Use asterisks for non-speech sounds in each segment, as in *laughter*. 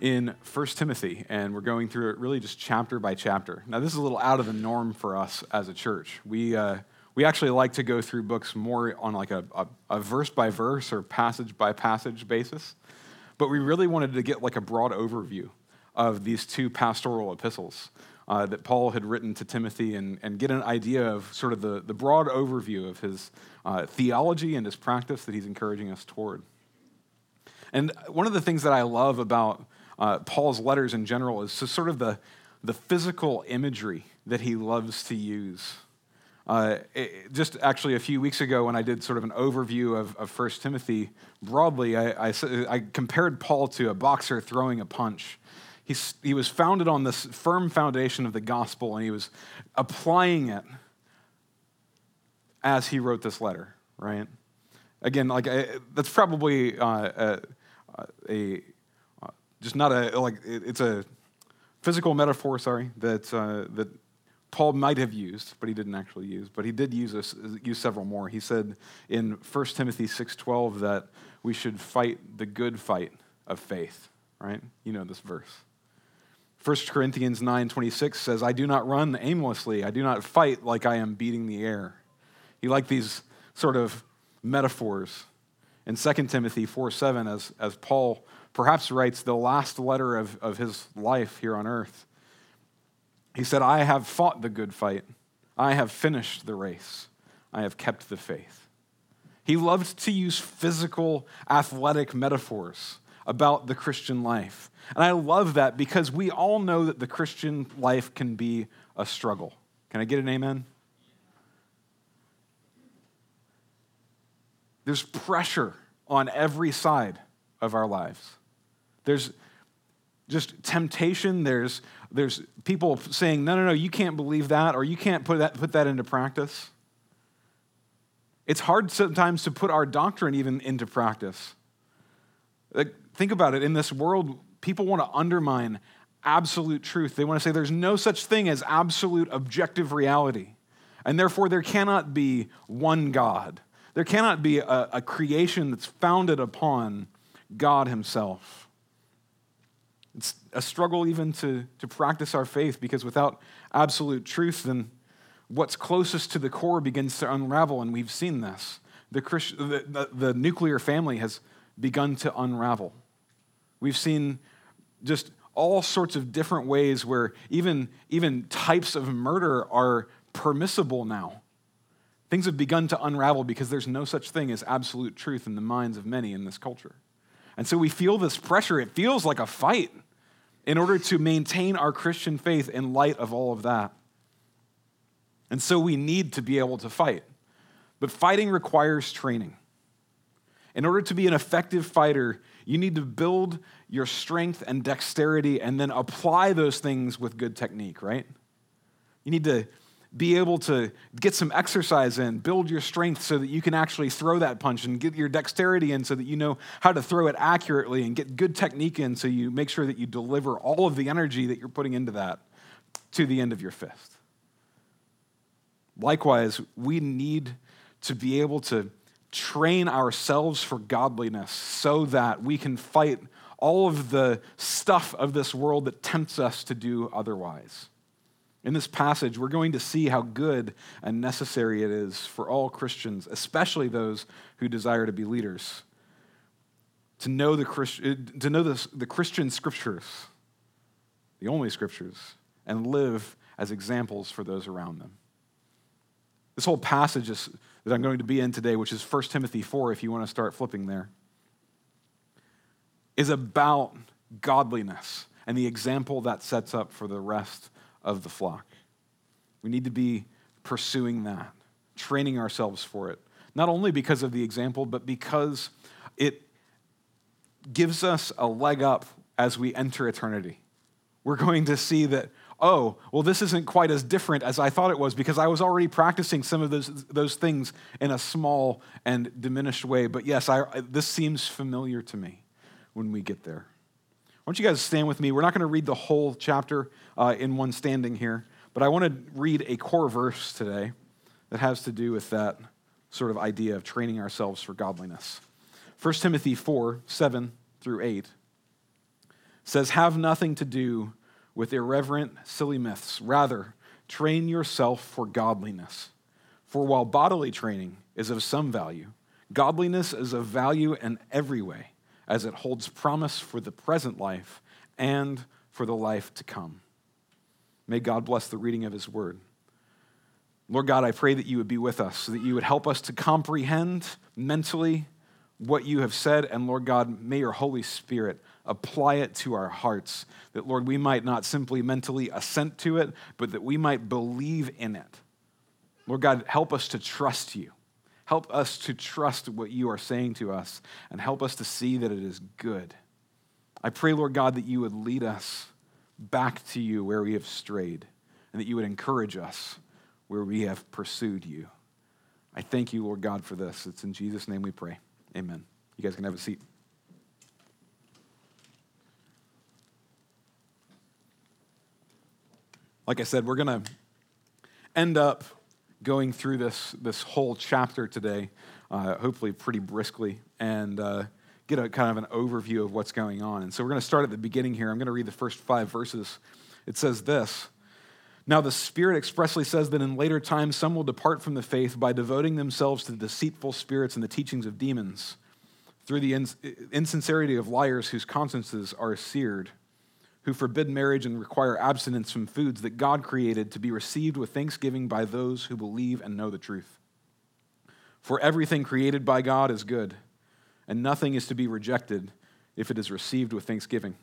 in 1 Timothy, and we're going through it really just chapter by chapter. Now, this is a little out of the norm for us as a church. We, uh, we actually like to go through books more on like a, a, a verse by verse or passage by passage basis, but we really wanted to get like a broad overview of these two pastoral epistles. Uh, that Paul had written to Timothy and, and get an idea of sort of the, the broad overview of his uh, theology and his practice that he's encouraging us toward. And one of the things that I love about uh, Paul's letters in general is sort of the, the physical imagery that he loves to use. Uh, it, just actually a few weeks ago, when I did sort of an overview of, of 1 Timothy broadly, I, I, I compared Paul to a boxer throwing a punch. He's, he was founded on this firm foundation of the gospel, and he was applying it as he wrote this letter, right? Again, like that's probably uh, a, a just not a like it's a physical metaphor. Sorry, that uh, that Paul might have used, but he didn't actually use. But he did use a, use several more. He said in 1 Timothy six twelve that we should fight the good fight of faith. Right? You know this verse. 1 Corinthians 9:26 says, "I do not run aimlessly. I do not fight like I am beating the air." You like these sort of metaphors. In 2 Timothy 4:7, as, as Paul perhaps writes the last letter of, of his life here on earth, he said, I have fought the good fight. I have finished the race. I have kept the faith. He loved to use physical, athletic metaphors about the Christian life. And I love that because we all know that the Christian life can be a struggle. Can I get an amen? There's pressure on every side of our lives. There's just temptation. There's, there's people saying, no, no, no, you can't believe that, or you can't put that, put that into practice. It's hard sometimes to put our doctrine even into practice. Like, think about it. In this world, people want to undermine absolute truth. They want to say there's no such thing as absolute objective reality. And therefore, there cannot be one God. There cannot be a, a creation that's founded upon God Himself. It's a struggle even to, to practice our faith because without absolute truth, then what's closest to the core begins to unravel, and we've seen this. The, Christ, the, the, the nuclear family has begun to unravel. We've seen just all sorts of different ways where even, even types of murder are permissible now. Things have begun to unravel because there's no such thing as absolute truth in the minds of many in this culture. And so we feel this pressure. It feels like a fight in order to maintain our Christian faith in light of all of that. And so we need to be able to fight. But fighting requires training. In order to be an effective fighter, you need to build your strength and dexterity and then apply those things with good technique, right? You need to be able to get some exercise in, build your strength so that you can actually throw that punch and get your dexterity in so that you know how to throw it accurately and get good technique in so you make sure that you deliver all of the energy that you're putting into that to the end of your fist. Likewise, we need to be able to train ourselves for godliness so that we can fight all of the stuff of this world that tempts us to do otherwise. In this passage, we're going to see how good and necessary it is for all Christians, especially those who desire to be leaders, to know the, Christ, uh, to know the, the Christian scriptures, the only scriptures, and live as examples for those around them. This whole passage is, that I'm going to be in today, which is 1 Timothy 4, if you want to start flipping there, is about godliness and the example that sets up for the rest of the flock. We need to be pursuing that, training ourselves for it, not only because of the example, but because it gives us a leg up as we enter eternity. we're going to see that, oh, well, this isn't quite as different as I thought it was because I was already practicing some of those, those things in a small and diminished way. But yes, I, this seems familiar to me when we get there. Why don't you guys stand with me? We're not going to read the whole chapter uh, in one standing here, but I want to read a core verse today that has to do with that sort of idea of training ourselves for godliness. 1 Timothy 4 7 through 8 says, Have nothing to do with irreverent, silly myths. Rather, train yourself for godliness. For while bodily training is of some value, godliness is of value in every way as it holds promise for the present life and for the life to come. May God bless the reading of his word. Lord God, I pray that you would be with us, so that you would help us to comprehend mentally what you have said. And Lord God, may your Holy Spirit apply it to our hearts, that, Lord, we might not simply mentally assent to it, but that we might believe in it. Lord God, help us to trust you. Help us to trust what you are saying to us and help us to see that it is good. I pray, Lord God, that you would lead us back to you where we have strayed and that you would encourage us where we have pursued you. I thank you, Lord God, for this. It's in Jesus' name we pray. Amen. You guys can have a seat. Like I said, we're going to end up going through this, this whole chapter today, uh, hopefully pretty briskly, and uh, get a kind of an overview of what's going on. And so we're going to start at the beginning here. I'm going to read the first five verses. It says this Now the Spirit expressly says that in later times some will depart from the faith by devoting themselves to deceitful spirits and the teachings of demons, through the ins- insincerity of liars whose consciences are seared who forbid marriage and require abstinence from foods that God created to be received with thanksgiving by those who believe and know the truth. For everything created by God is good, and nothing is to be rejected if it is received with thanksgiving.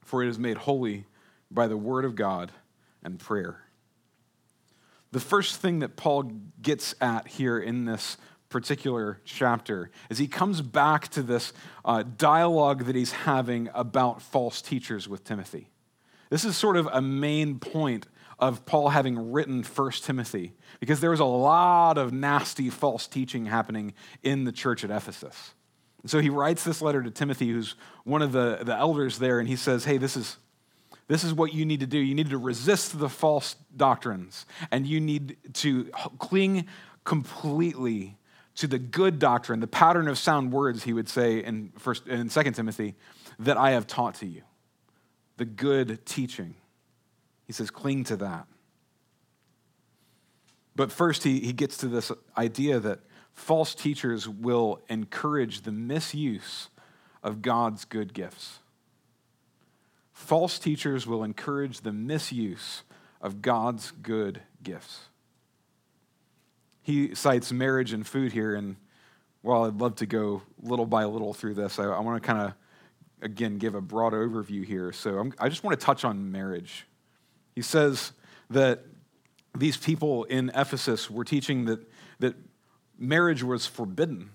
For it is made holy by the word of God and prayer. The first thing that Paul gets at here in this particular chapter as he comes back to this uh, dialogue that he's having about false teachers with Timothy. This is sort of a main point of Paul having written First Timothy because there was a lot of nasty false teaching happening in the church at Ephesus. And so he writes this letter to Timothy, who's one of the, the elders there, and he says, Hey, this is, this is what you need to do. You need to resist the false doctrines, and you need to cling completely to the good doctrine, the pattern of sound words, he would say in, first, in 2 Timothy, that I have taught to you. The good teaching. He says, cling to that. But first, he, he gets to this idea that false teachers will encourage the misuse of God's good gifts. False teachers will encourage the misuse of God's good gifts he cites marriage and food here. And while I'd love to go little by little through this, I, I want to kind of, again, give a broad overview here. So I'm, I just want to touch on marriage. He says that these people in Ephesus were teaching that, that marriage was forbidden.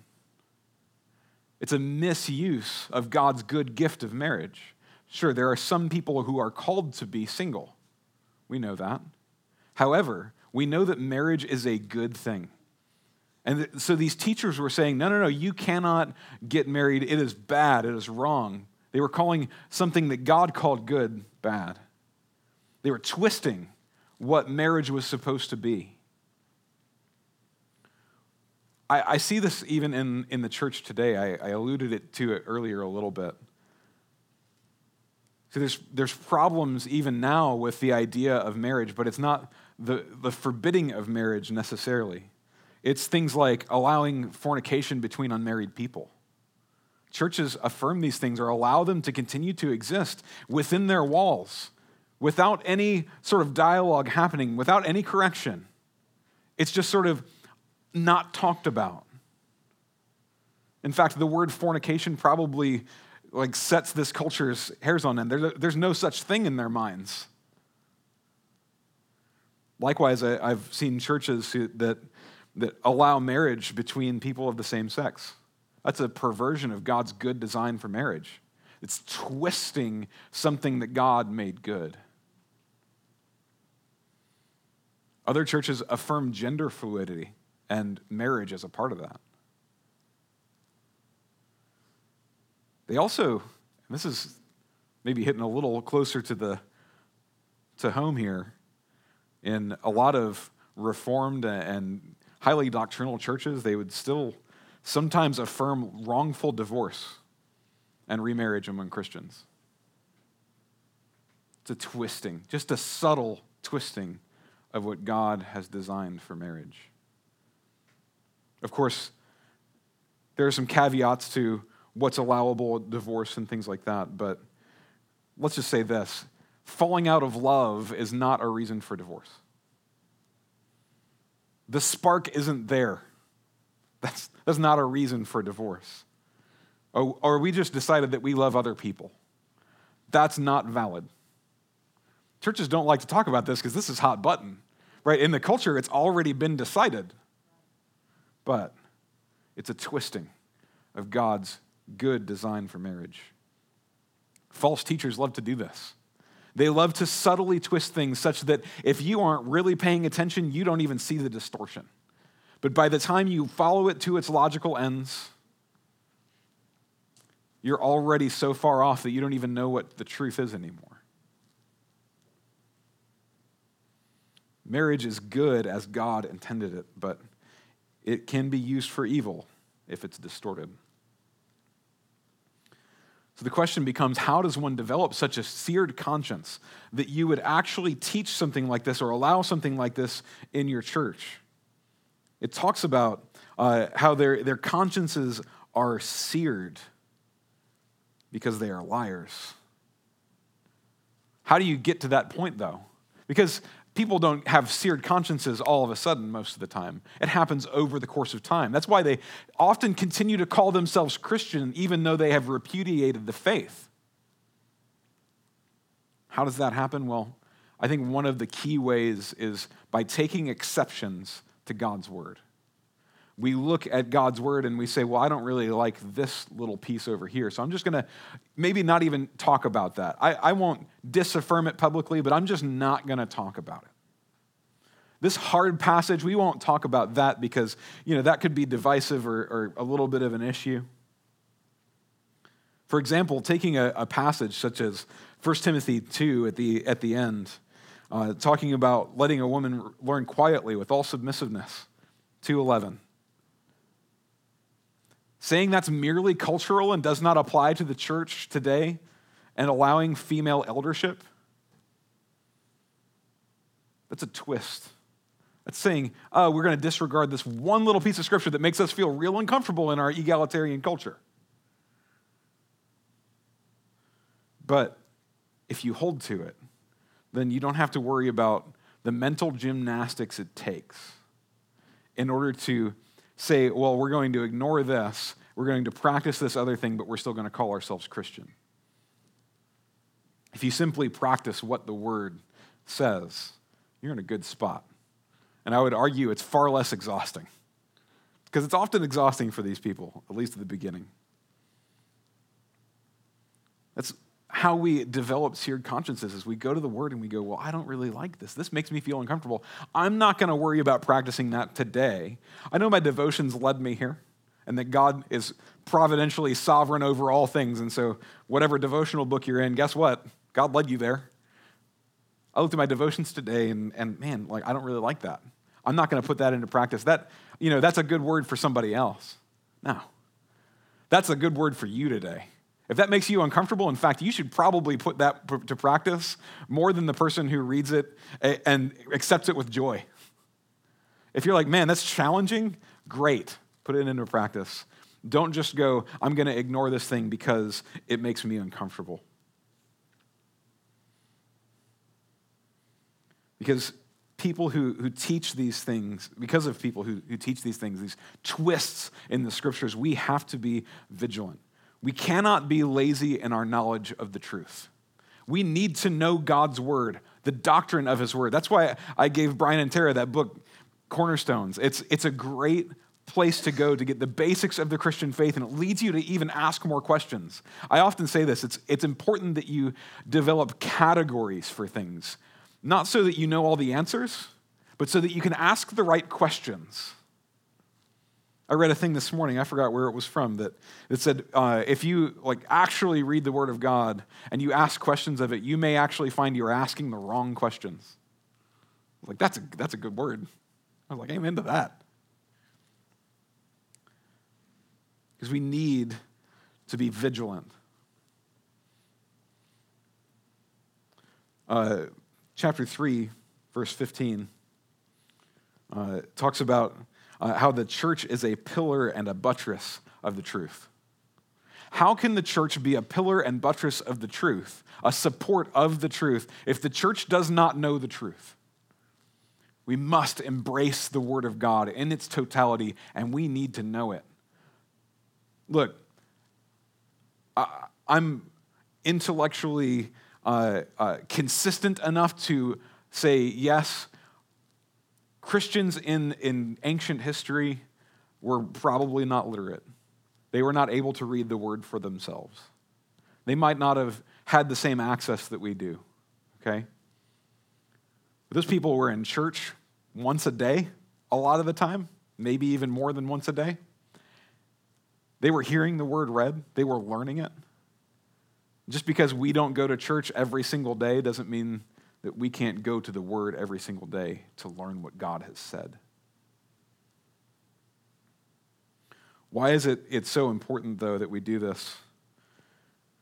It's a misuse of God's good gift of marriage. Sure, there are some people who are called to be single. We know that. However, we know that marriage is a good thing. And so these teachers were saying, no, no, no, you cannot get married. It is bad. It is wrong. They were calling something that God called good bad. They were twisting what marriage was supposed to be. I, I see this even in, in the church today. I, I alluded it to it earlier a little bit. So there's, there's problems even now with the idea of marriage, but it's not the, the forbidding of marriage necessarily. It's things like allowing fornication between unmarried people. Churches affirm these things or allow them to continue to exist within their walls without any sort of dialogue happening, without any correction. It's just sort of not talked about. In fact, the word fornication probably like sets this culture's hairs on end. There's, there's no such thing in their minds. Likewise, I, have seen churches who, that, that allow marriage between people of the same sex. That's a perversion of God's good design for marriage. It's twisting something that God made good. Other churches affirm gender fluidity and marriage as a part of that. They also, this is maybe hitting a little closer to the to home here, in a lot of reformed and highly doctrinal churches, they would still sometimes affirm wrongful divorce and remarriage among Christians. It's a twisting, just a subtle twisting of what God has designed for marriage. Of course, there are some caveats to what's allowable divorce and things like that, but let's just say this falling out of love is not a reason for divorce. The spark isn't there. That's, that's not a reason for divorce. Or, or we just decided that we love other people. That's not valid. Churches don't like to talk about this because this is hot button, right? In the culture, it's already been decided. But it's a twisting of God's good design for marriage. False teachers love to do this. They love to subtly twist things such that if you aren't really paying attention, you don't even see the distortion. But by the time you follow it to its logical ends, you're already so far off that you don't even know what the truth is anymore. Marriage is good as God intended it, but it can be used for evil if it's distorted. So the question becomes how does one develop such a seared conscience that you would actually teach something like this or allow something like this in your church? It talks about uh, how their, their consciences are seared because they are liars. How do you get to that point, though? Because people don't have seared consciences all of a sudden most of the time. It happens over the course of time. That's why they often continue to call themselves Christian even though they have repudiated the faith. How does that happen? Well, I think one of the key ways is by taking exceptions to God's word we look at God's word and we say, well, I don't really like this little piece over here. So I'm just going to maybe not even talk about that. I, I won't disaffirm it publicly, but I'm just not going to talk about it. This hard passage, we won't talk about that because, you know, that could be divisive or, or a little bit of an issue. For example, taking a, a passage such as 1 Timothy 2 at the, at the end, uh, talking about letting a woman learn quietly with all submissiveness, 211 saying that's merely cultural and does not apply to the church today, and allowing female eldership, that's a twist. That's saying, oh, we're going to disregard this one little piece of scripture that makes us feel real uncomfortable in our egalitarian culture. But if you hold to it, then you don't have to worry about the mental gymnastics it takes in order to say, well, we're going to ignore this, we're going to practice this other thing, but we're still going to call ourselves Christian. If you simply practice what the word says, you're in a good spot. And I would argue it's far less exhausting because it's often exhausting for these people, at least at the beginning. That's how we develop seared consciences is we go to the word and we go, Well, I don't really like this. This makes me feel uncomfortable. I'm not going to worry about practicing that today. I know my devotions led me here and that God is providentially sovereign over all things. And so, whatever devotional book you're in, guess what? God led you there. I looked at my devotions today and, and man, like, I don't really like that. I'm not going to put that into practice. That, you know, that's a good word for somebody else. No. That's a good word for you today. If that makes you uncomfortable, in fact, you should probably put that to practice more than the person who reads it and accepts it with joy. If you're like, man, that's challenging, great. Put it into practice. Don't just go, I'm going to ignore this thing because it makes me uncomfortable. Because people who, who teach these things, because of people who, who teach these things, these twists in the scriptures, we have to be vigilant. We cannot be lazy in our knowledge of the truth. We need to know God's word, the doctrine of his word. That's why I gave Brian and Tara that book, Cornerstones. It's, it's a great place to go to get the basics of the Christian faith, and it leads you to even ask more questions. I often say this it's, it's important that you develop categories for things, not so that you know all the answers, but so that you can ask the right questions. I read a thing this morning, I forgot where it was from, that it said uh, if you like actually read the Word of God and you ask questions of it, you may actually find you're asking the wrong questions. Like, that's a, that's a good word. I was like, amen to that. Because we need to be vigilant. Uh, chapter 3, verse 15, uh, talks about uh, how the church is a pillar and a buttress of the truth. How can the church be a pillar and buttress of the truth, a support of the truth, if the church does not know the truth? We must embrace the Word of God in its totality, and we need to know it. Look, I, am intellectually uh, uh, consistent enough to say, yes, Christians in, in ancient history were probably not literate. They were not able to read the word for themselves. They might not have had the same access that we do, okay? But those people were in church once a day, a lot of the time, maybe even more than once a day. They were hearing the word read, they were learning it. Just because we don't go to church every single day doesn't mean that we can't go to the Word every single day to learn what God has said. Why is it it's so important, though, that we do this?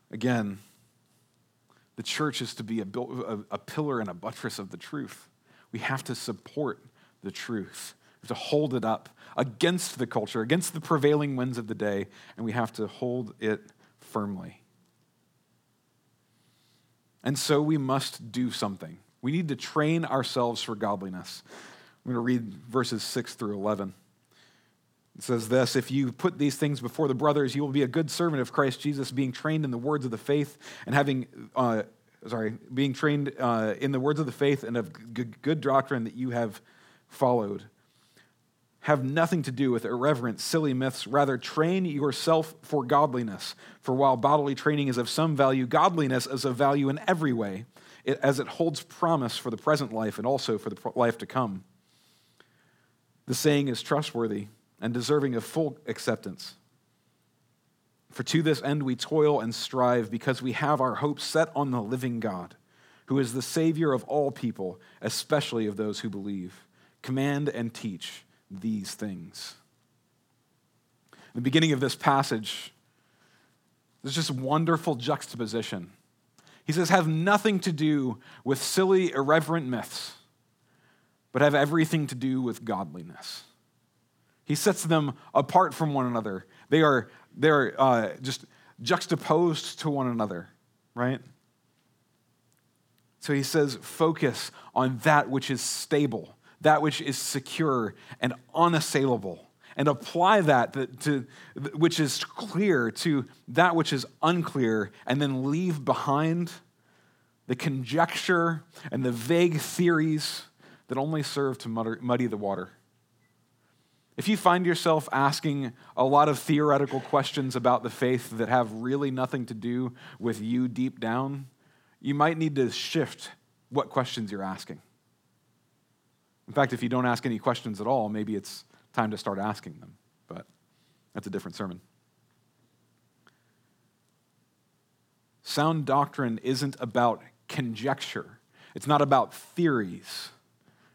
Again, the church is to be a, a, pillar and a buttress of the truth. We have to support the truth. To hold it up against the culture, against the prevailing winds of the day, and we have to hold it firmly. And so we must do something. We need to train ourselves for godliness. I'm going to read verses 6 through 11. It says this If you put these things before the brothers, you will be a good servant of Christ Jesus, being trained in the words of the faith and having, uh, sorry, being trained uh, in the words of the faith and of good doctrine that you have followed have nothing to do with irreverent, silly myths. Rather, train yourself for godliness. For while bodily training is of some value, godliness is of value in every way, as it holds promise for the present life and also for the life to come. The saying is trustworthy and deserving of full acceptance. For to this end we toil and strive, because we have our hope set on the living God, who is the Savior of all people, especially of those who believe. Command and teach these things. In the beginning of this passage, there's just wonderful juxtaposition. He says, have nothing to do with silly, irreverent myths, but have everything to do with godliness. He sets them apart from one another. They are they're uh, just juxtaposed to one another, right? So he says, focus on that which is stable, that which is secure and unassailable and apply that to, which is clear to that which is unclear and then leave behind the conjecture and the vague theories that only serve to muddy the water. If you find yourself asking a lot of theoretical questions about the faith that have really nothing to do with you deep down you might need to shift what questions you're asking in fact, if you don't ask any questions at all, maybe it's time to start asking them. But that's a different sermon. Sound doctrine isn't about conjecture, it's not about theories,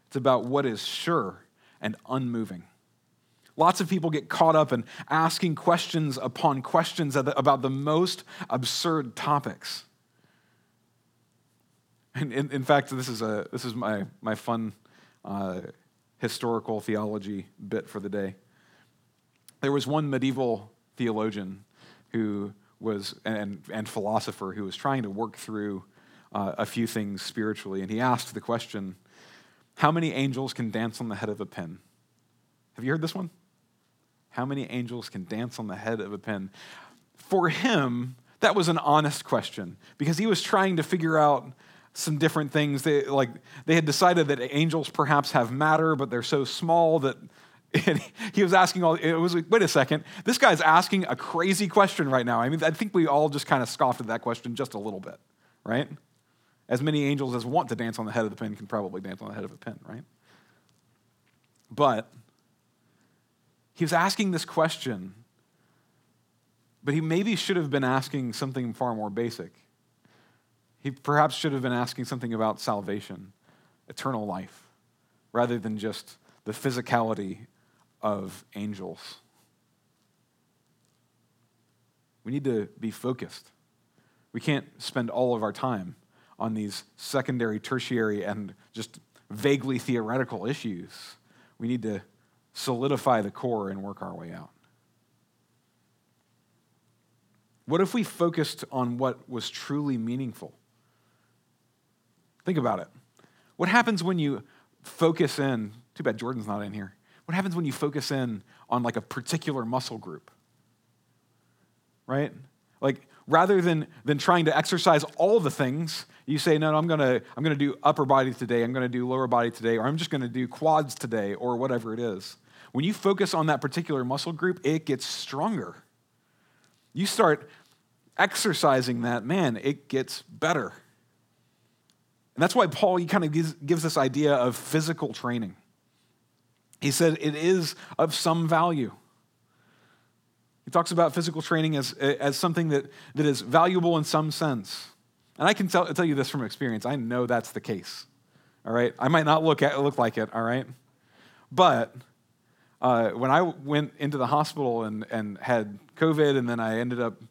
it's about what is sure and unmoving. Lots of people get caught up in asking questions upon questions about the most absurd topics. And in, in fact, this is, a, this is my, my fun uh, historical theology bit for the day. There was one medieval theologian who was, and, and philosopher who was trying to work through uh, a few things spiritually, and he asked the question How many angels can dance on the head of a pin? Have you heard this one? How many angels can dance on the head of a pin? For him, that was an honest question because he was trying to figure out some different things. They, like, they had decided that angels perhaps have matter, but they're so small that *laughs* And he was asking all, it was like, wait a second, this guy's asking a crazy question right now. I mean, I think we all just kind of scoffed at that question just a little bit, right? As many angels as want to dance on the head of the pin can probably dance on the head of a pin, right? But he was asking this question, but he maybe should have been asking something far more basic. He perhaps should have been asking something about salvation, eternal life, rather than just the physicality of angels. We need to be focused. We can't spend all of our time on these secondary, tertiary, and just vaguely theoretical issues. We need to solidify the core and work our way out. What if we focused on what was truly meaningful? Think about it. What happens when you focus in? Too bad Jordan's not in here. What happens when you focus in on like a particular muscle group? Right? Like rather than, than trying to exercise all the things, you say, no, no I'm gonna, I'm gonna do upper body today, I'm gonna do lower body today, or I'm just gonna do quads today, or whatever it is. When you focus on that particular muscle group, it gets stronger. You start exercising that, man, it gets better. And that's why Paul he kind of gives, gives this idea of physical training. He said it is of some value. He talks about physical training as, as something that, that is valuable in some sense. And I can tell, tell you this from experience. I know that's the case. All right? I might not look, at, look like it, all right? But uh, when I went into the hospital and, and had COVID, and then I ended up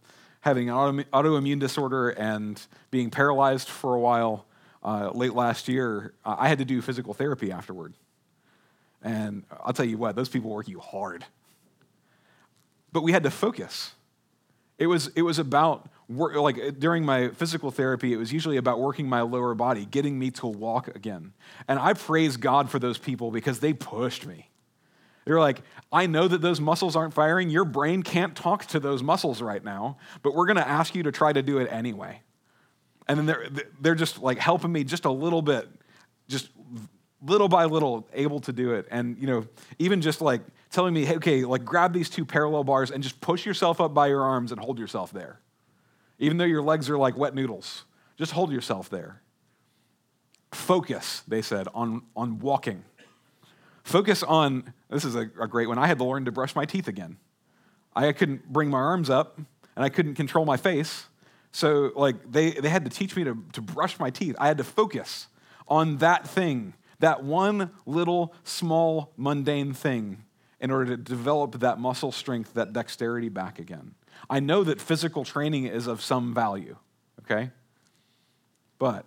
having an autoimmune disorder and being paralyzed for a while uh, late last year, I had to do physical therapy afterward. And I'll tell you what, those people work you hard. But we had to focus. It was, it was about, work, like during my physical therapy, it was usually about working my lower body, getting me to walk again. And I praise God for those people because they pushed me. They're like, I know that those muscles aren't firing. Your brain can't talk to those muscles right now, but we're going to ask you to try to do it anyway. And then they're, they're just like helping me just a little bit, just little by little able to do it. And, you know, even just like telling me, hey, okay, like grab these two parallel bars and just push yourself up by your arms and hold yourself there. Even though your legs are like wet noodles, just hold yourself there. Focus, they said, on, on walking. Focus on, this is a, a great one. I had to learn to brush my teeth again. I couldn't bring my arms up and I couldn't control my face. So, like, they, they had to teach me to, to brush my teeth. I had to focus on that thing that one little, small, mundane thing in order to develop that muscle strength, that dexterity back again. I know that physical training is of some value, okay? But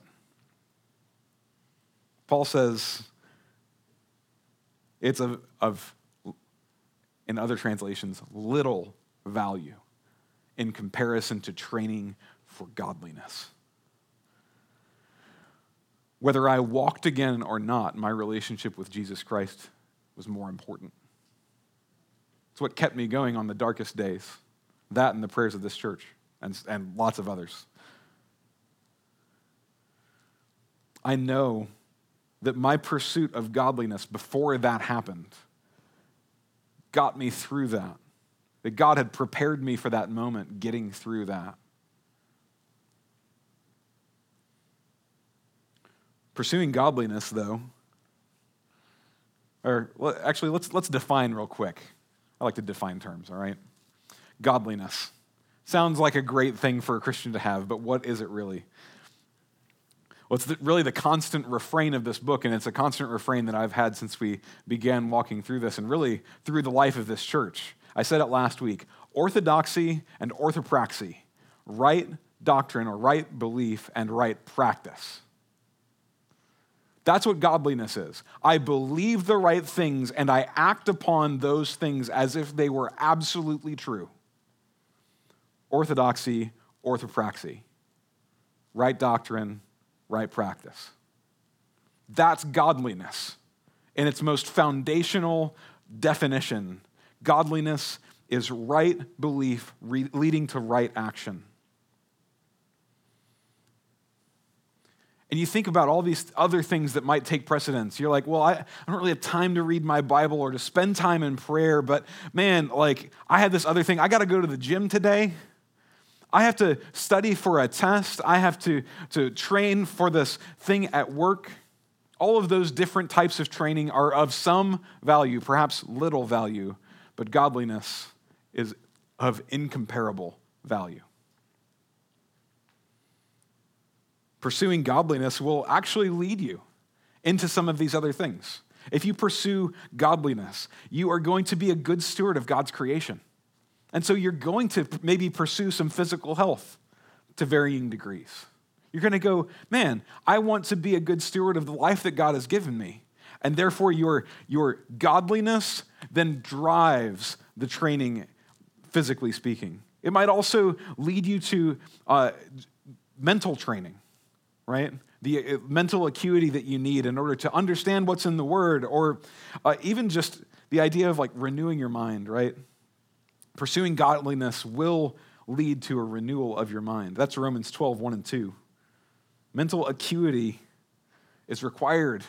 Paul says it's of, of, in other translations, little value in comparison to training for godliness. Whether I walked again or not, my relationship with Jesus Christ was more important. It's what kept me going on the darkest days. That and the prayers of this church and, and lots of others. I know that my pursuit of godliness before that happened got me through that. That God had prepared me for that moment, getting through that. Pursuing godliness, though, or well, actually, let's, let's define real quick. I like to define terms, all right? Godliness. Sounds like a great thing for a Christian to have, but what is it really? Well, it's the, really the constant refrain of this book, and it's a constant refrain that I've had since we began walking through this, and really through the life of this church. I said it last week orthodoxy and orthopraxy, right doctrine or right belief and right practice. That's what godliness is. I believe the right things and I act upon those things as if they were absolutely true. Orthodoxy, orthopraxy. Right doctrine, right practice. That's godliness in its most foundational definition. Godliness is right belief re- leading to right action. and you think about all these other things that might take precedence. You're like, well, I, I don't really have time to read my Bible or to spend time in prayer, but man, like, I had this other thing. I got to go to the gym today. I have to study for a test. I have to, to train for this thing at work. All of those different types of training are of some value, perhaps little value, but godliness is of incomparable value. pursuing godliness will actually lead you into some of these other things. If you pursue godliness, you are going to be a good steward of God's creation. And so you're going to maybe pursue some physical health to varying degrees. You're going to go, man, I want to be a good steward of the life that God has given me. And therefore, your, your godliness then drives the training, physically speaking. It might also lead you to uh, mental training right? The uh, mental acuity that you need in order to understand what's in the Word, or uh, even just the idea of like renewing your mind, right? Pursuing godliness will lead to a renewal of your mind. That's Romans 12, 1 and 2. Mental acuity is required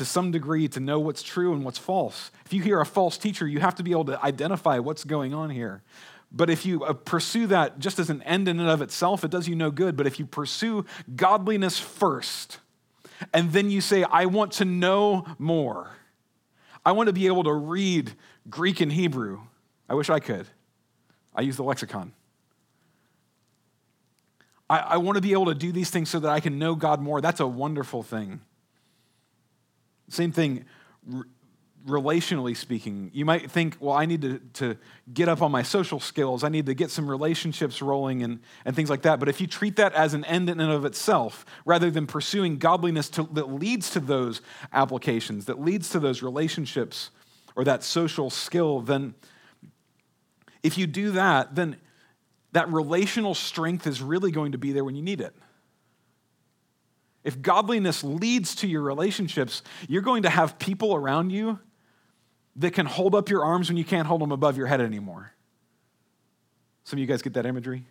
to some degree to know what's true and what's false. If you hear a false teacher, you have to be able to identify what's going on here. But if you uh, pursue that just as an end in and of itself, it does you no good. But if you pursue godliness first, and then you say, I want to know more, I want to be able to read Greek and Hebrew. I wish I could. I use the lexicon. I, I want to be able to do these things so that I can know God more. That's a wonderful thing. Same thing relationally speaking. You might think, well, I need to, to get up on my social skills. I need to get some relationships rolling and, and things like that. But if you treat that as an end in and of itself, rather than pursuing godliness to, that leads to those applications, that leads to those relationships or that social skill, then if you do that, then that relational strength is really going to be there when you need it. If godliness leads to your relationships, you're going to have people around you that can hold up your arms when you can't hold them above your head anymore. Some of you guys get that imagery?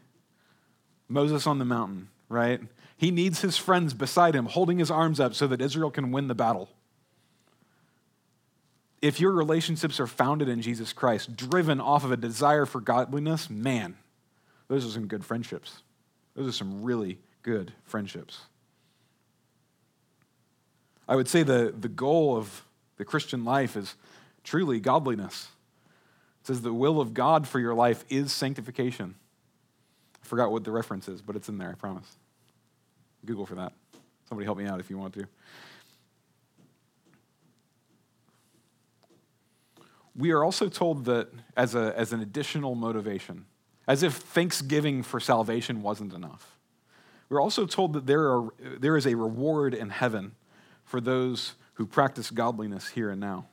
Moses on the mountain, right? He needs his friends beside him, holding his arms up so that Israel can win the battle. If your relationships are founded in Jesus Christ, driven off of a desire for godliness, man, those are some good friendships. Those are some really good friendships. I would say the, the goal of the Christian life is truly godliness. It says the will of God for your life is sanctification. I forgot what the reference is, but it's in there, I promise. Google for that. Somebody help me out if you want to. We are also told that as, a, as an additional motivation, as if thanksgiving for salvation wasn't enough. We're also told that there, are, there is a reward in heaven for those who practice godliness here and now.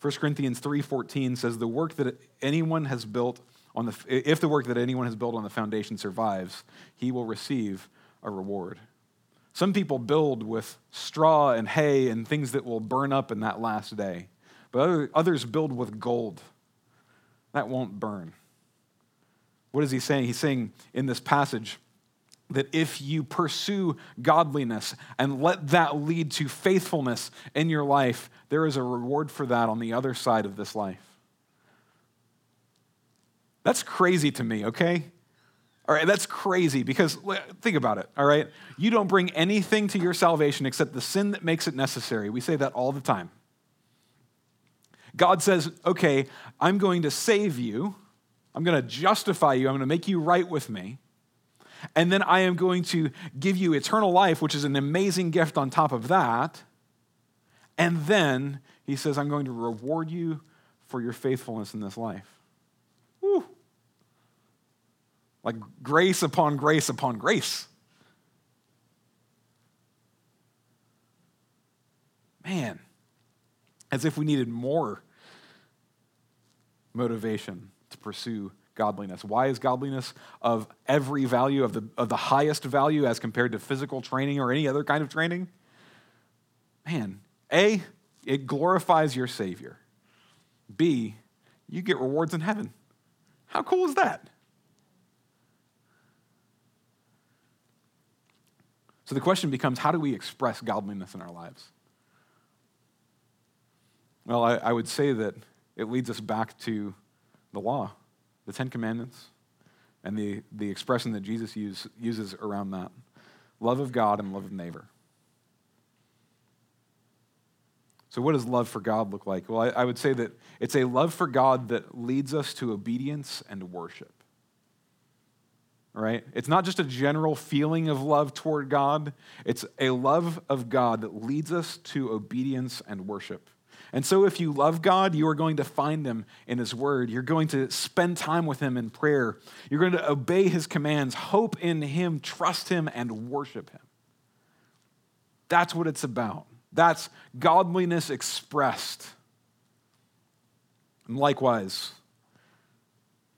1 Corinthians 3:14 says the work that anyone has built on the if the work that anyone has built on the foundation survives, he will receive a reward. Some people build with straw and hay and things that will burn up in that last day. But others build with gold. That won't burn. What is he saying? He's saying in this passage that if you pursue godliness and let that lead to faithfulness in your life, there is a reward for that on the other side of this life. That's crazy to me, okay? All right, that's crazy because think about it, all right? You don't bring anything to your salvation except the sin that makes it necessary. We say that all the time. God says, okay, I'm going to save you, I'm going to justify you, I'm going to make you right with me. And then I am going to give you eternal life, which is an amazing gift on top of that. And then he says, I'm going to reward you for your faithfulness in this life. Woo. Like grace upon grace upon grace. Man, as if we needed more motivation to pursue godliness. Why is godliness of every value, of the, of the highest value as compared to physical training or any other kind of training? Man, A, it glorifies your Savior. B, you get rewards in heaven. How cool is that? So the question becomes how do we express godliness in our lives? Well, I, I would say that it leads us back to the law, the Ten Commandments, and the, the expression that Jesus use, uses around that love of God and love of neighbor. So, what does love for God look like? Well, I, I, would say that it's a love for God that leads us to obedience and worship. Right? It's not just a general feeling of love toward God, it's a love of God that leads us to obedience and worship. And so, if you love God, you are going to find Him in His Word. You're going to spend time with Him in prayer. You're going to obey His commands, hope in Him, trust Him, and worship Him. That's what it's about. That's godliness expressed. And likewise,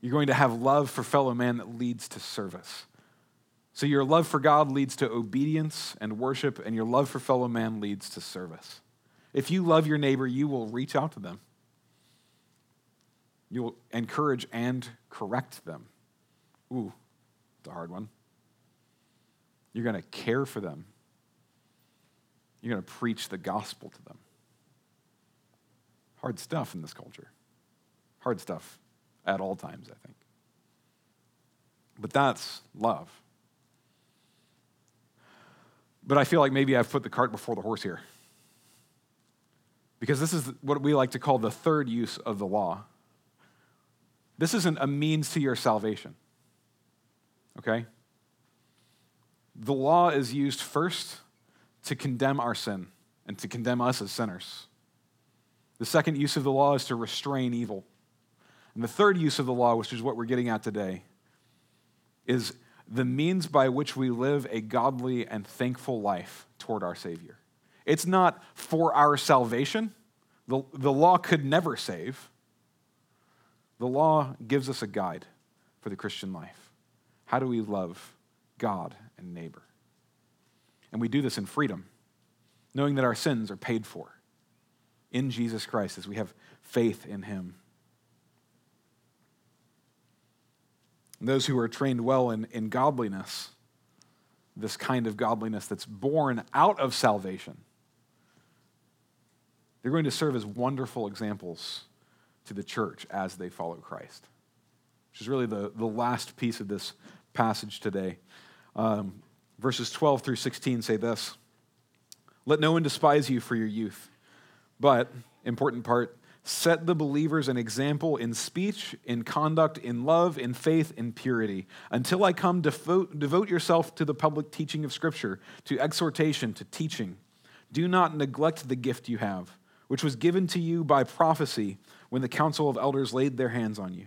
you're going to have love for fellow man that leads to service. So your love for God leads to obedience and worship, and your love for fellow man leads to service. If you love your neighbor, you will reach out to them. You will encourage and correct them. Ooh, it's a hard one. You're going to care for them. You're going to preach the gospel to them. Hard stuff in this culture. Hard stuff at all times, I think. But that's love. But I feel like maybe I've put the cart before the horse here. Because this is what we like to call the third use of the law. This isn't a means to your salvation. Okay? The law is used first to condemn our sin and to condemn us as sinners. The second use of the law is to restrain evil. And the third use of the law, which is what we're getting at today, is the means by which we live a godly and thankful life toward our Savior. It's not for our salvation. The, the law could never save. The law gives us a guide for the Christian life. How do we love God and neighbor? And we do this in freedom, knowing that our sins are paid for in Jesus Christ as we have faith in Him. And those who are trained well in, in godliness, this kind of godliness that's born out of salvation, they're going to serve as wonderful examples to the church as they follow Christ, which is really the, the last piece of this passage today. Um, Verses 12 through 16 say this Let no one despise you for your youth, but, important part, set the believers an example in speech, in conduct, in love, in faith, in purity. Until I come, devote, devote yourself to the public teaching of Scripture, to exhortation, to teaching. Do not neglect the gift you have, which was given to you by prophecy when the council of elders laid their hands on you.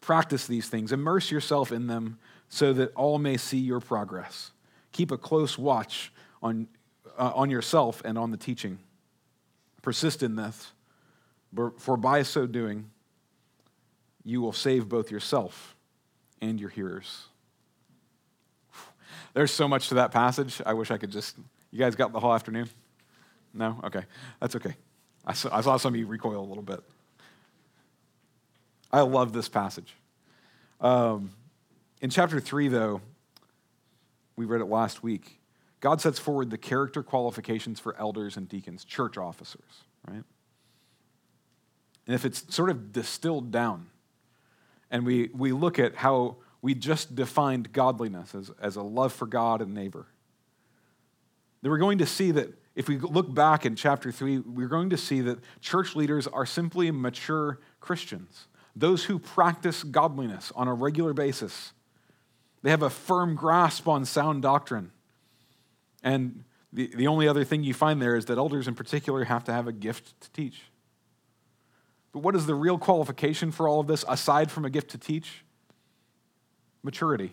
Practice these things, immerse yourself in them so that all may see your progress. Keep a close watch on, uh, on yourself and on the teaching. Persist in this, for by so doing, you will save both yourself and your hearers. There's so much to that passage. I wish I could just. You guys got the whole afternoon? No? Okay. That's okay. I saw, I saw some of you recoil a little bit. I love this passage. Um, in chapter 3, though, we read it last week. God sets forward the character qualifications for elders and deacons, church officers, right? And if it's sort of distilled down, and we, we look at how we just defined godliness as, as a love for God and neighbor, then we're going to see that if we look back in chapter 3, we're going to see that church leaders are simply mature Christians, those who practice godliness on a regular basis they have a firm grasp on sound doctrine. And the, the only other thing you find there is that elders in particular have to have a gift to teach. But what is the real qualification for all of this aside from a gift to teach? Maturity,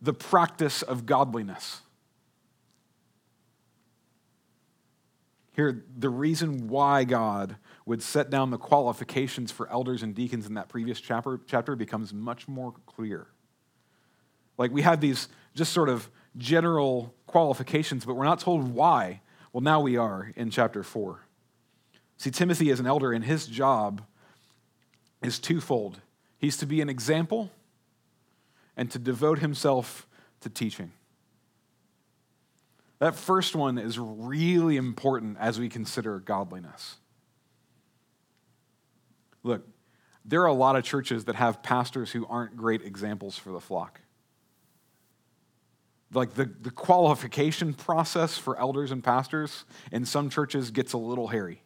the practice of godliness. Here, the reason why God would set down the qualifications for elders and deacons in that previous chapter, chapter becomes much more clear. Like we have these just sort of general qualifications, but we're not told why. Well, now we are in chapter 4. See, Timothy is an elder, and his job is twofold he's to be an example and to devote himself to teaching. That first one is really important as we consider godliness. Look, there are a lot of churches that have pastors who aren't great examples for the flock. Like the, the qualification process for elders and pastors in some churches gets a little hairy.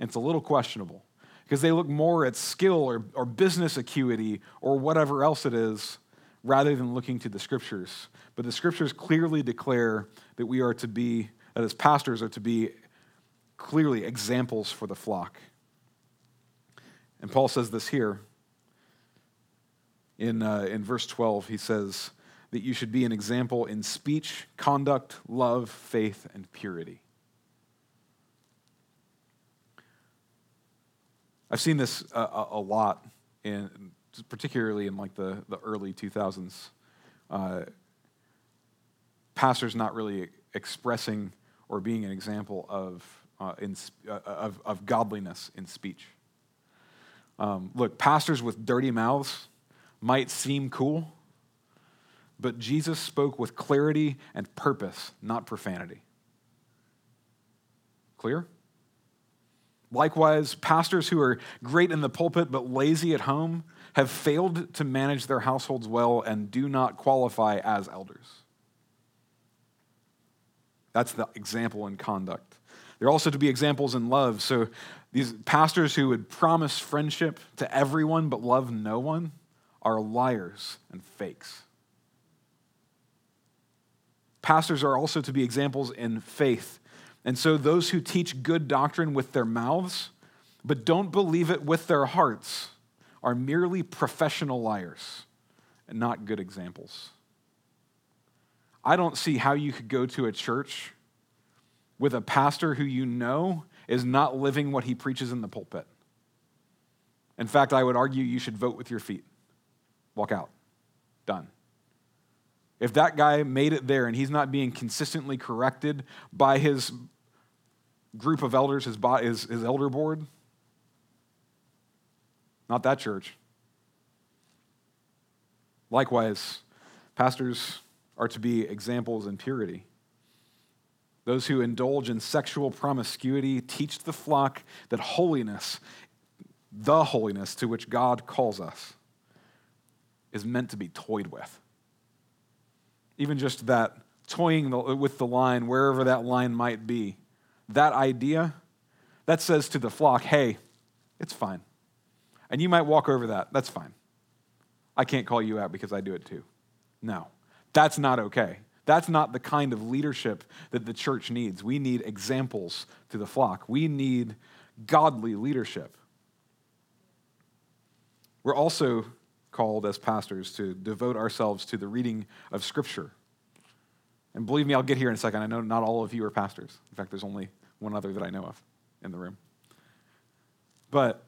It's a little questionable because they look more at skill or, or business acuity or whatever else it is rather than looking to the scriptures. But the scriptures clearly declare that we are to be, that as pastors, are to be clearly examples for the flock. And Paul says this here in, uh, in verse 12. He says that you should be an example in speech, conduct, love, faith, and purity. I've seen this a, a lot, in, particularly in like the, the early 2000s. Uh, pastors not really expressing or being an example of, uh, in, uh, of, of godliness in speech. Um, look, pastors with dirty mouths might seem cool, but Jesus spoke with clarity and purpose, not profanity. Clear? Likewise, pastors who are great in the pulpit but lazy at home have failed to manage their households well and do not qualify as elders. That's the example in conduct. They're also to be examples in love. So these pastors who would promise friendship to everyone but love no one are liars and fakes. Pastors are also to be examples in faith. And so those who teach good doctrine with their mouths but don't believe it with their hearts are merely professional liars and not good examples. I don't see how you could go to a church with a pastor who you know is not living what he preaches in the pulpit. In fact, I would argue you should vote with your feet. Walk out. Done. If that guy made it there and he's not being consistently corrected by his group of elders, his, his, his elder board, not that church. Likewise, pastors are to be examples in purity. Those who indulge in sexual promiscuity teach the flock that holiness, the holiness to which God calls us, is meant to be toyed with. Even just that toying with the line, wherever that line might be, that idea, that says to the flock, hey, it's fine. And you might walk over that. That's fine. I can't call you out because I do it too. No, that's not okay. That's not the kind of leadership that the church needs. We need examples to the flock, we need godly leadership. We're also called as pastors to devote ourselves to the reading of Scripture. And believe me, I'll get here in a second. I know not all of you are pastors. In fact, there's only one other that I know of in the room. But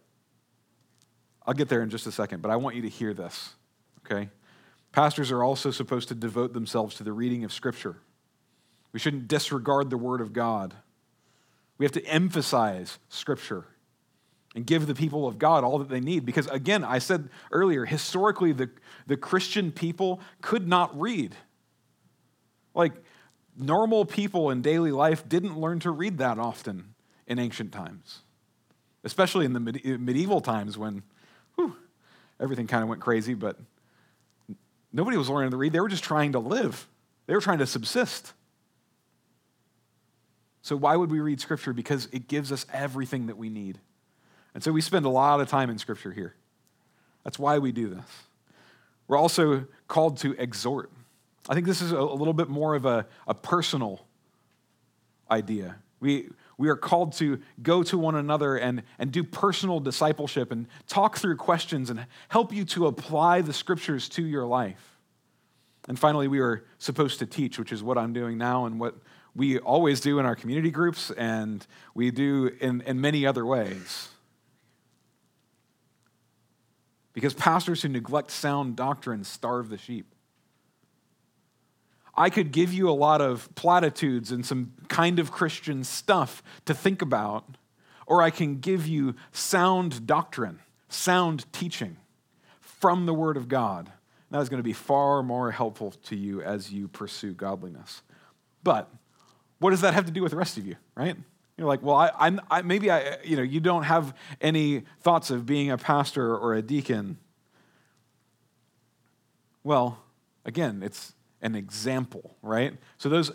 I'll get there in just a second, but I want you to hear this, okay? Pastors are also supposed to devote themselves to the reading of Scripture. We shouldn't disregard the Word of God. We have to emphasize Scripture and give the people of God all that they need. Because, again, I said earlier, historically, the, the Christian people could not read. Like, normal people in daily life didn't learn to read that often in ancient times, especially in the medieval times when whew, everything kind of went crazy, but nobody was learning to read. They were just trying to live, they were trying to subsist. So, why would we read Scripture? Because it gives us everything that we need. And so, we spend a lot of time in Scripture here. That's why we do this. We're also called to exhort. I think this is a, little bit more of a, a personal idea. We, we are called to go to one another and, and do personal discipleship and talk through questions and help you to apply the scriptures to your life. And finally, we are supposed to teach, which is what I'm doing now and what we always do in our community groups and we do in, in many other ways. Because pastors who neglect sound doctrine starve the sheep. I could give you a lot of platitudes and some kind of Christian stuff to think about, or I can give you sound doctrine, sound teaching from the Word of God. That is going to be far more helpful to you as you pursue godliness. But what does that have to do with the rest of you, right? You're like, well, I, I, maybe I, you know, you don't have any thoughts of being a pastor or a deacon. Well, again, it's an example, right? So those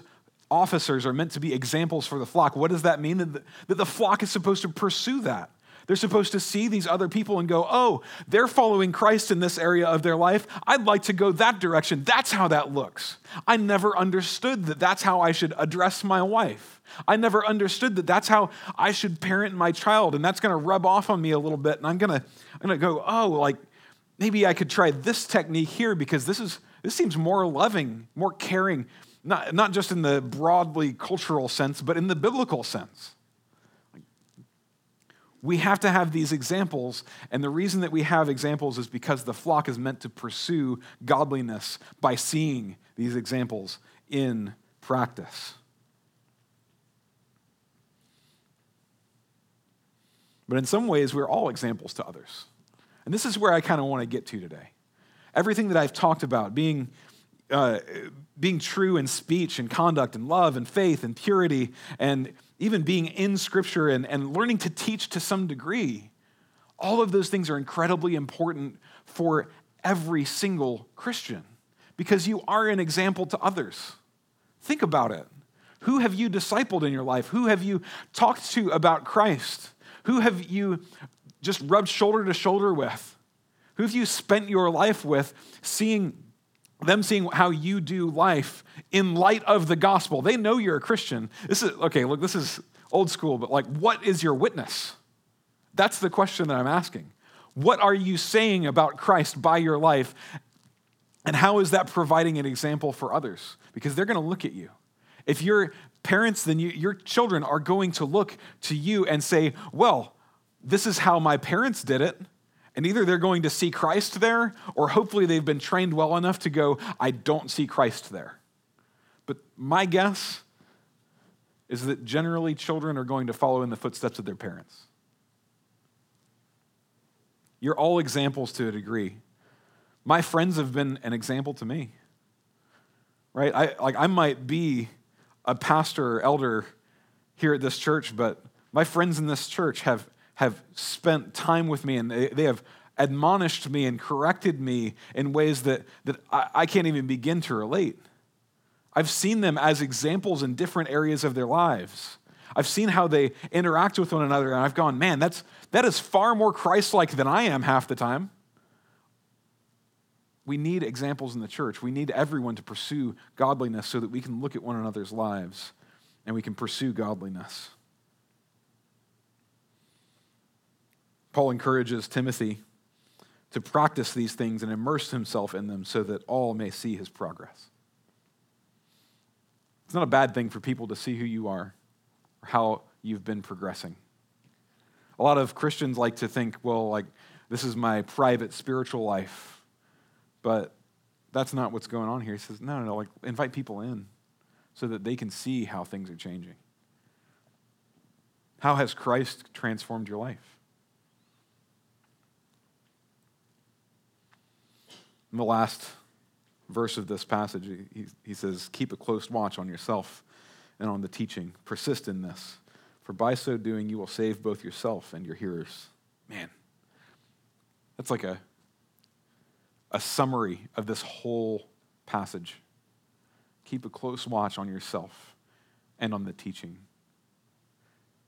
officers are meant to be examples for the flock. What does that mean? That the, that the flock is supposed to pursue that. They're supposed to see these other people and go, oh, they're following Christ in this area of their life. I'd like to go that direction. That's how that looks. I never understood that that's how I should address my wife. I never understood that that's how I should parent my child, and that's going to rub off on me a little bit. And I'm going to, I'm going to go, oh, like maybe I could try this technique here because this is this seems more loving, more caring, not, not just in the broadly cultural sense, but in the biblical sense. We have to have these examples, and the reason that we have examples is because the flock is meant to pursue godliness by seeing these examples in practice. But in some ways, we're all examples to others. And this is where I kind of want to get to today. Everything that I've talked about, being, uh, being true in speech and conduct and love and faith and purity and even being in Scripture and, and learning to teach to some degree, all of those things are incredibly important for every single Christian because you are an example to others. Think about it. Who have you discipled in your life? Who have you talked to about Christ? Who have you just rubbed shoulder to shoulder with? Who have you spent your life with, seeing them seeing how you do life in light of the gospel? They know you're a Christian. This is okay, look, this is old school, but like, what is your witness? That's the question that I'm asking. What are you saying about Christ by your life? And how is that providing an example for others? Because they're going to look at you. If you're parents, then you, your children are going to look to you and say, well, this is how my parents did it. And either they're going to see Christ there, or hopefully they've been trained well enough to go, I don't see Christ there. But my guess is that generally children are going to follow in the footsteps of their parents. You're all examples to a degree. My friends have been an example to me. Right? I like I might be a pastor or elder here at this church, but my friends in this church have have spent time with me and they, they have admonished me and corrected me in ways that, that I, I can't even begin to relate. I've seen them as examples in different areas of their lives. I've seen how they interact with one another, and I've gone, man, that's, that is far more Christ like than I am half the time. We need examples in the church. We need everyone to pursue godliness so that we can look at one another's lives and we can pursue godliness. Paul encourages Timothy to practice these things and immerse himself in them so that all may see his progress. It's not a bad thing for people to see who you are or how you've been progressing. A lot of Christians like to think, well, like, this is my private spiritual life. But that's not what's going on here. He says, no, no, no, like, invite people in so that they can see how things are changing. How has Christ transformed your life? In the last verse of this passage, he, he says, Keep a close watch on yourself and on the teaching. Persist in this, for by so doing, you will save both yourself and your hearers. Man, that's like a, a summary of this whole passage. Keep a close watch on yourself and on the teaching.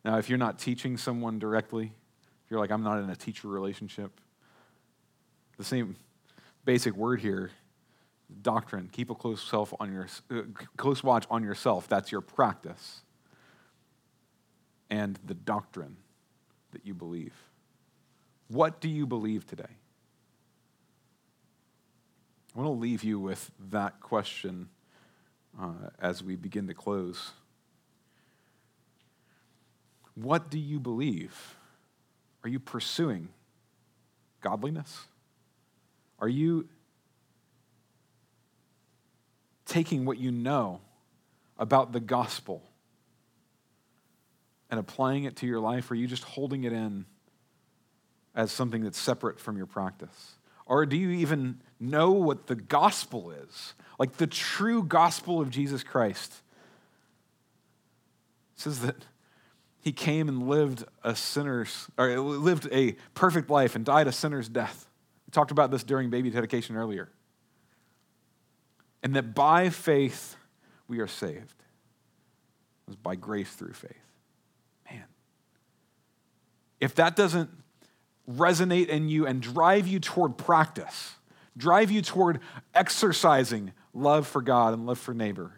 Now, if you're not teaching someone directly, if you're like, I'm not in a teacher relationship, the same basic word here doctrine. Keep a close, self on your, uh, close watch on yourself. That's your practice. And the doctrine that you believe. What do you believe today? I want to leave you with that question uh, as we begin to close. What do you believe? Are you pursuing godliness? Are you taking what you know about the gospel and applying it to your life? Or are you just holding it in as something that's separate from your practice? Or do you even know what the gospel is? Like the true gospel of Jesus Christ. says that he came and lived a sinner's, or lived a perfect life and died a sinner's death. We talked about this during baby dedication earlier. And that by faith we are saved. It was by grace through faith. Man. If that doesn't resonate in you and drive you toward practice, drive you toward exercising love for God and love for neighbor,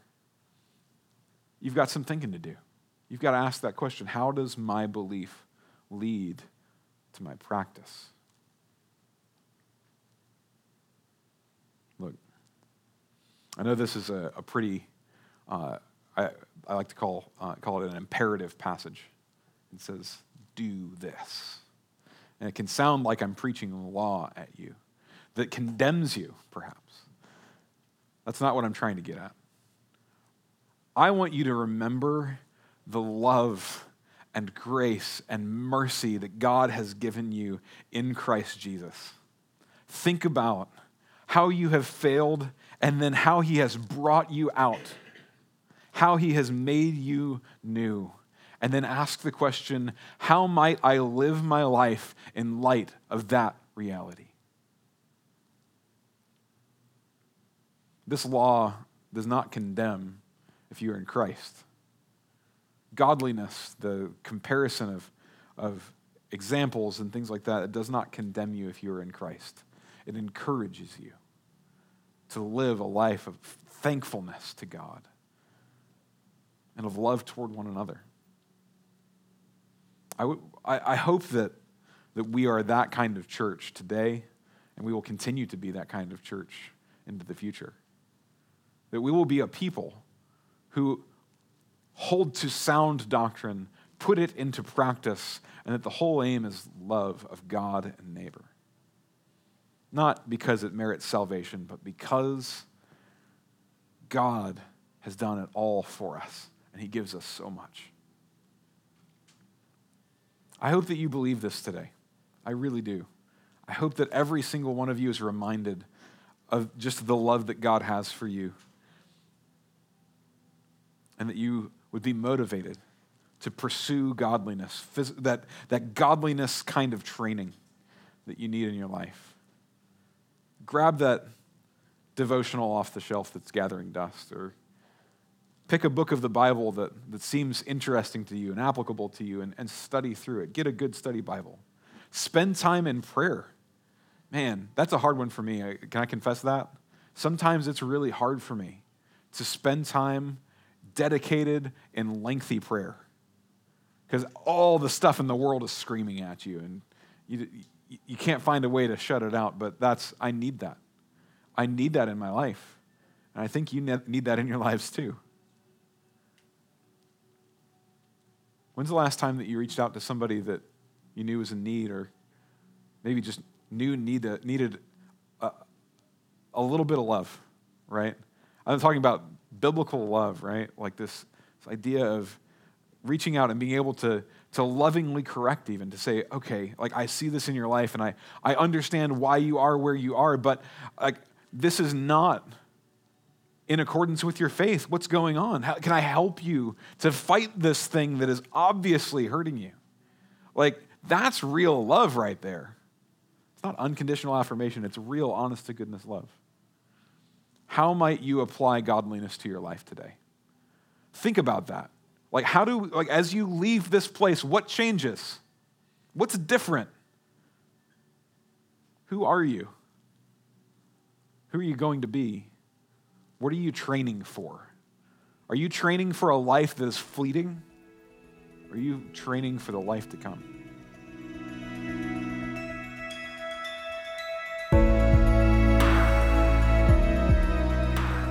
you've got some thinking to do. You've got to ask that question how does my belief lead to my practice? Look, I know this is a, a pretty, uh, I, I, like to call, uh, call it an imperative passage. It says, do this. And it can sound like I'm preaching law at you that condemns you, perhaps. That's not what I'm trying to get at. I want you to remember the love and grace and mercy that God has given you in Christ Jesus. Think about how you have failed and then how He has brought you out, how He has made you new. And then ask the question how might I live my life in light of that reality? This law does not condemn if you are in Christ godliness, the comparison of, of examples and things like that, it does not condemn you if you are in Christ. It encourages you to live a life of thankfulness to God and of love toward one another. I, w- I, I hope that, that we are that kind of church today, and we will continue to be that kind of church into the future. That we will be a people who hold to sound doctrine, put it into practice, and that the whole aim is love of God and neighbor. Not because it merits salvation, but because God has done it all for us, and He gives us so much. I hope that you believe this today. I really do. I hope that every single one of you is reminded of just the love that God has for you. And that you would be motivated to pursue godliness, that, that godliness kind of training that you need in your life. Grab that devotional off the shelf that's gathering dust, or pick a book of the Bible that, that seems interesting to you and applicable to you and, and study through it. Get a good study Bible. Spend time in prayer. Man, that's a hard one for me. Can I confess that? Sometimes it's really hard for me to spend time dedicated and lengthy prayer because all the stuff in the world is screaming at you and you, you can't find a way to shut it out but that's i need that. I need that in my life. And i think you need that in your *laughs* lives too. When's the last time that you reached out to somebody that you knew was in need or maybe just knew need needed a, a little bit of love right? I'm talking about biblical love, right? Like this, this idea of reaching out and being able to, to lovingly correct, even to say, okay, like I see this in your life and I, I understand why you are where you are, but like this is not in accordance with your faith. What's going on? How can I help you to fight this thing that is obviously hurting you? Like that's real love right there. It's not unconditional affirmation, it's real, honest to goodness love. How might you apply godliness to your life today? Think about that. Like, how do, like, as you leave this place, what changes? What's different? Who are you? Who are you going to be? What are you training for? Are you training for a life that is fleeting? Are you training for the life to come?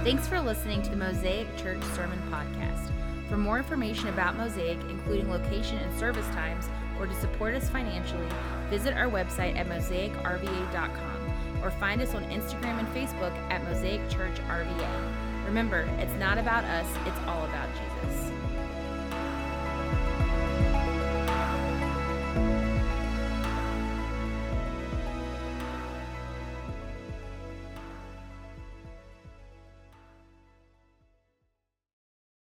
Thanks for listening to the Mosaic Church Sermon Podcast. For more information about Mosaic, including location and service times, or to support us financially, visit our website at mosaicrva.com or find us on Instagram and Facebook at Mosaic Church RVA. Remember, it's not about us, it's all about Jesus.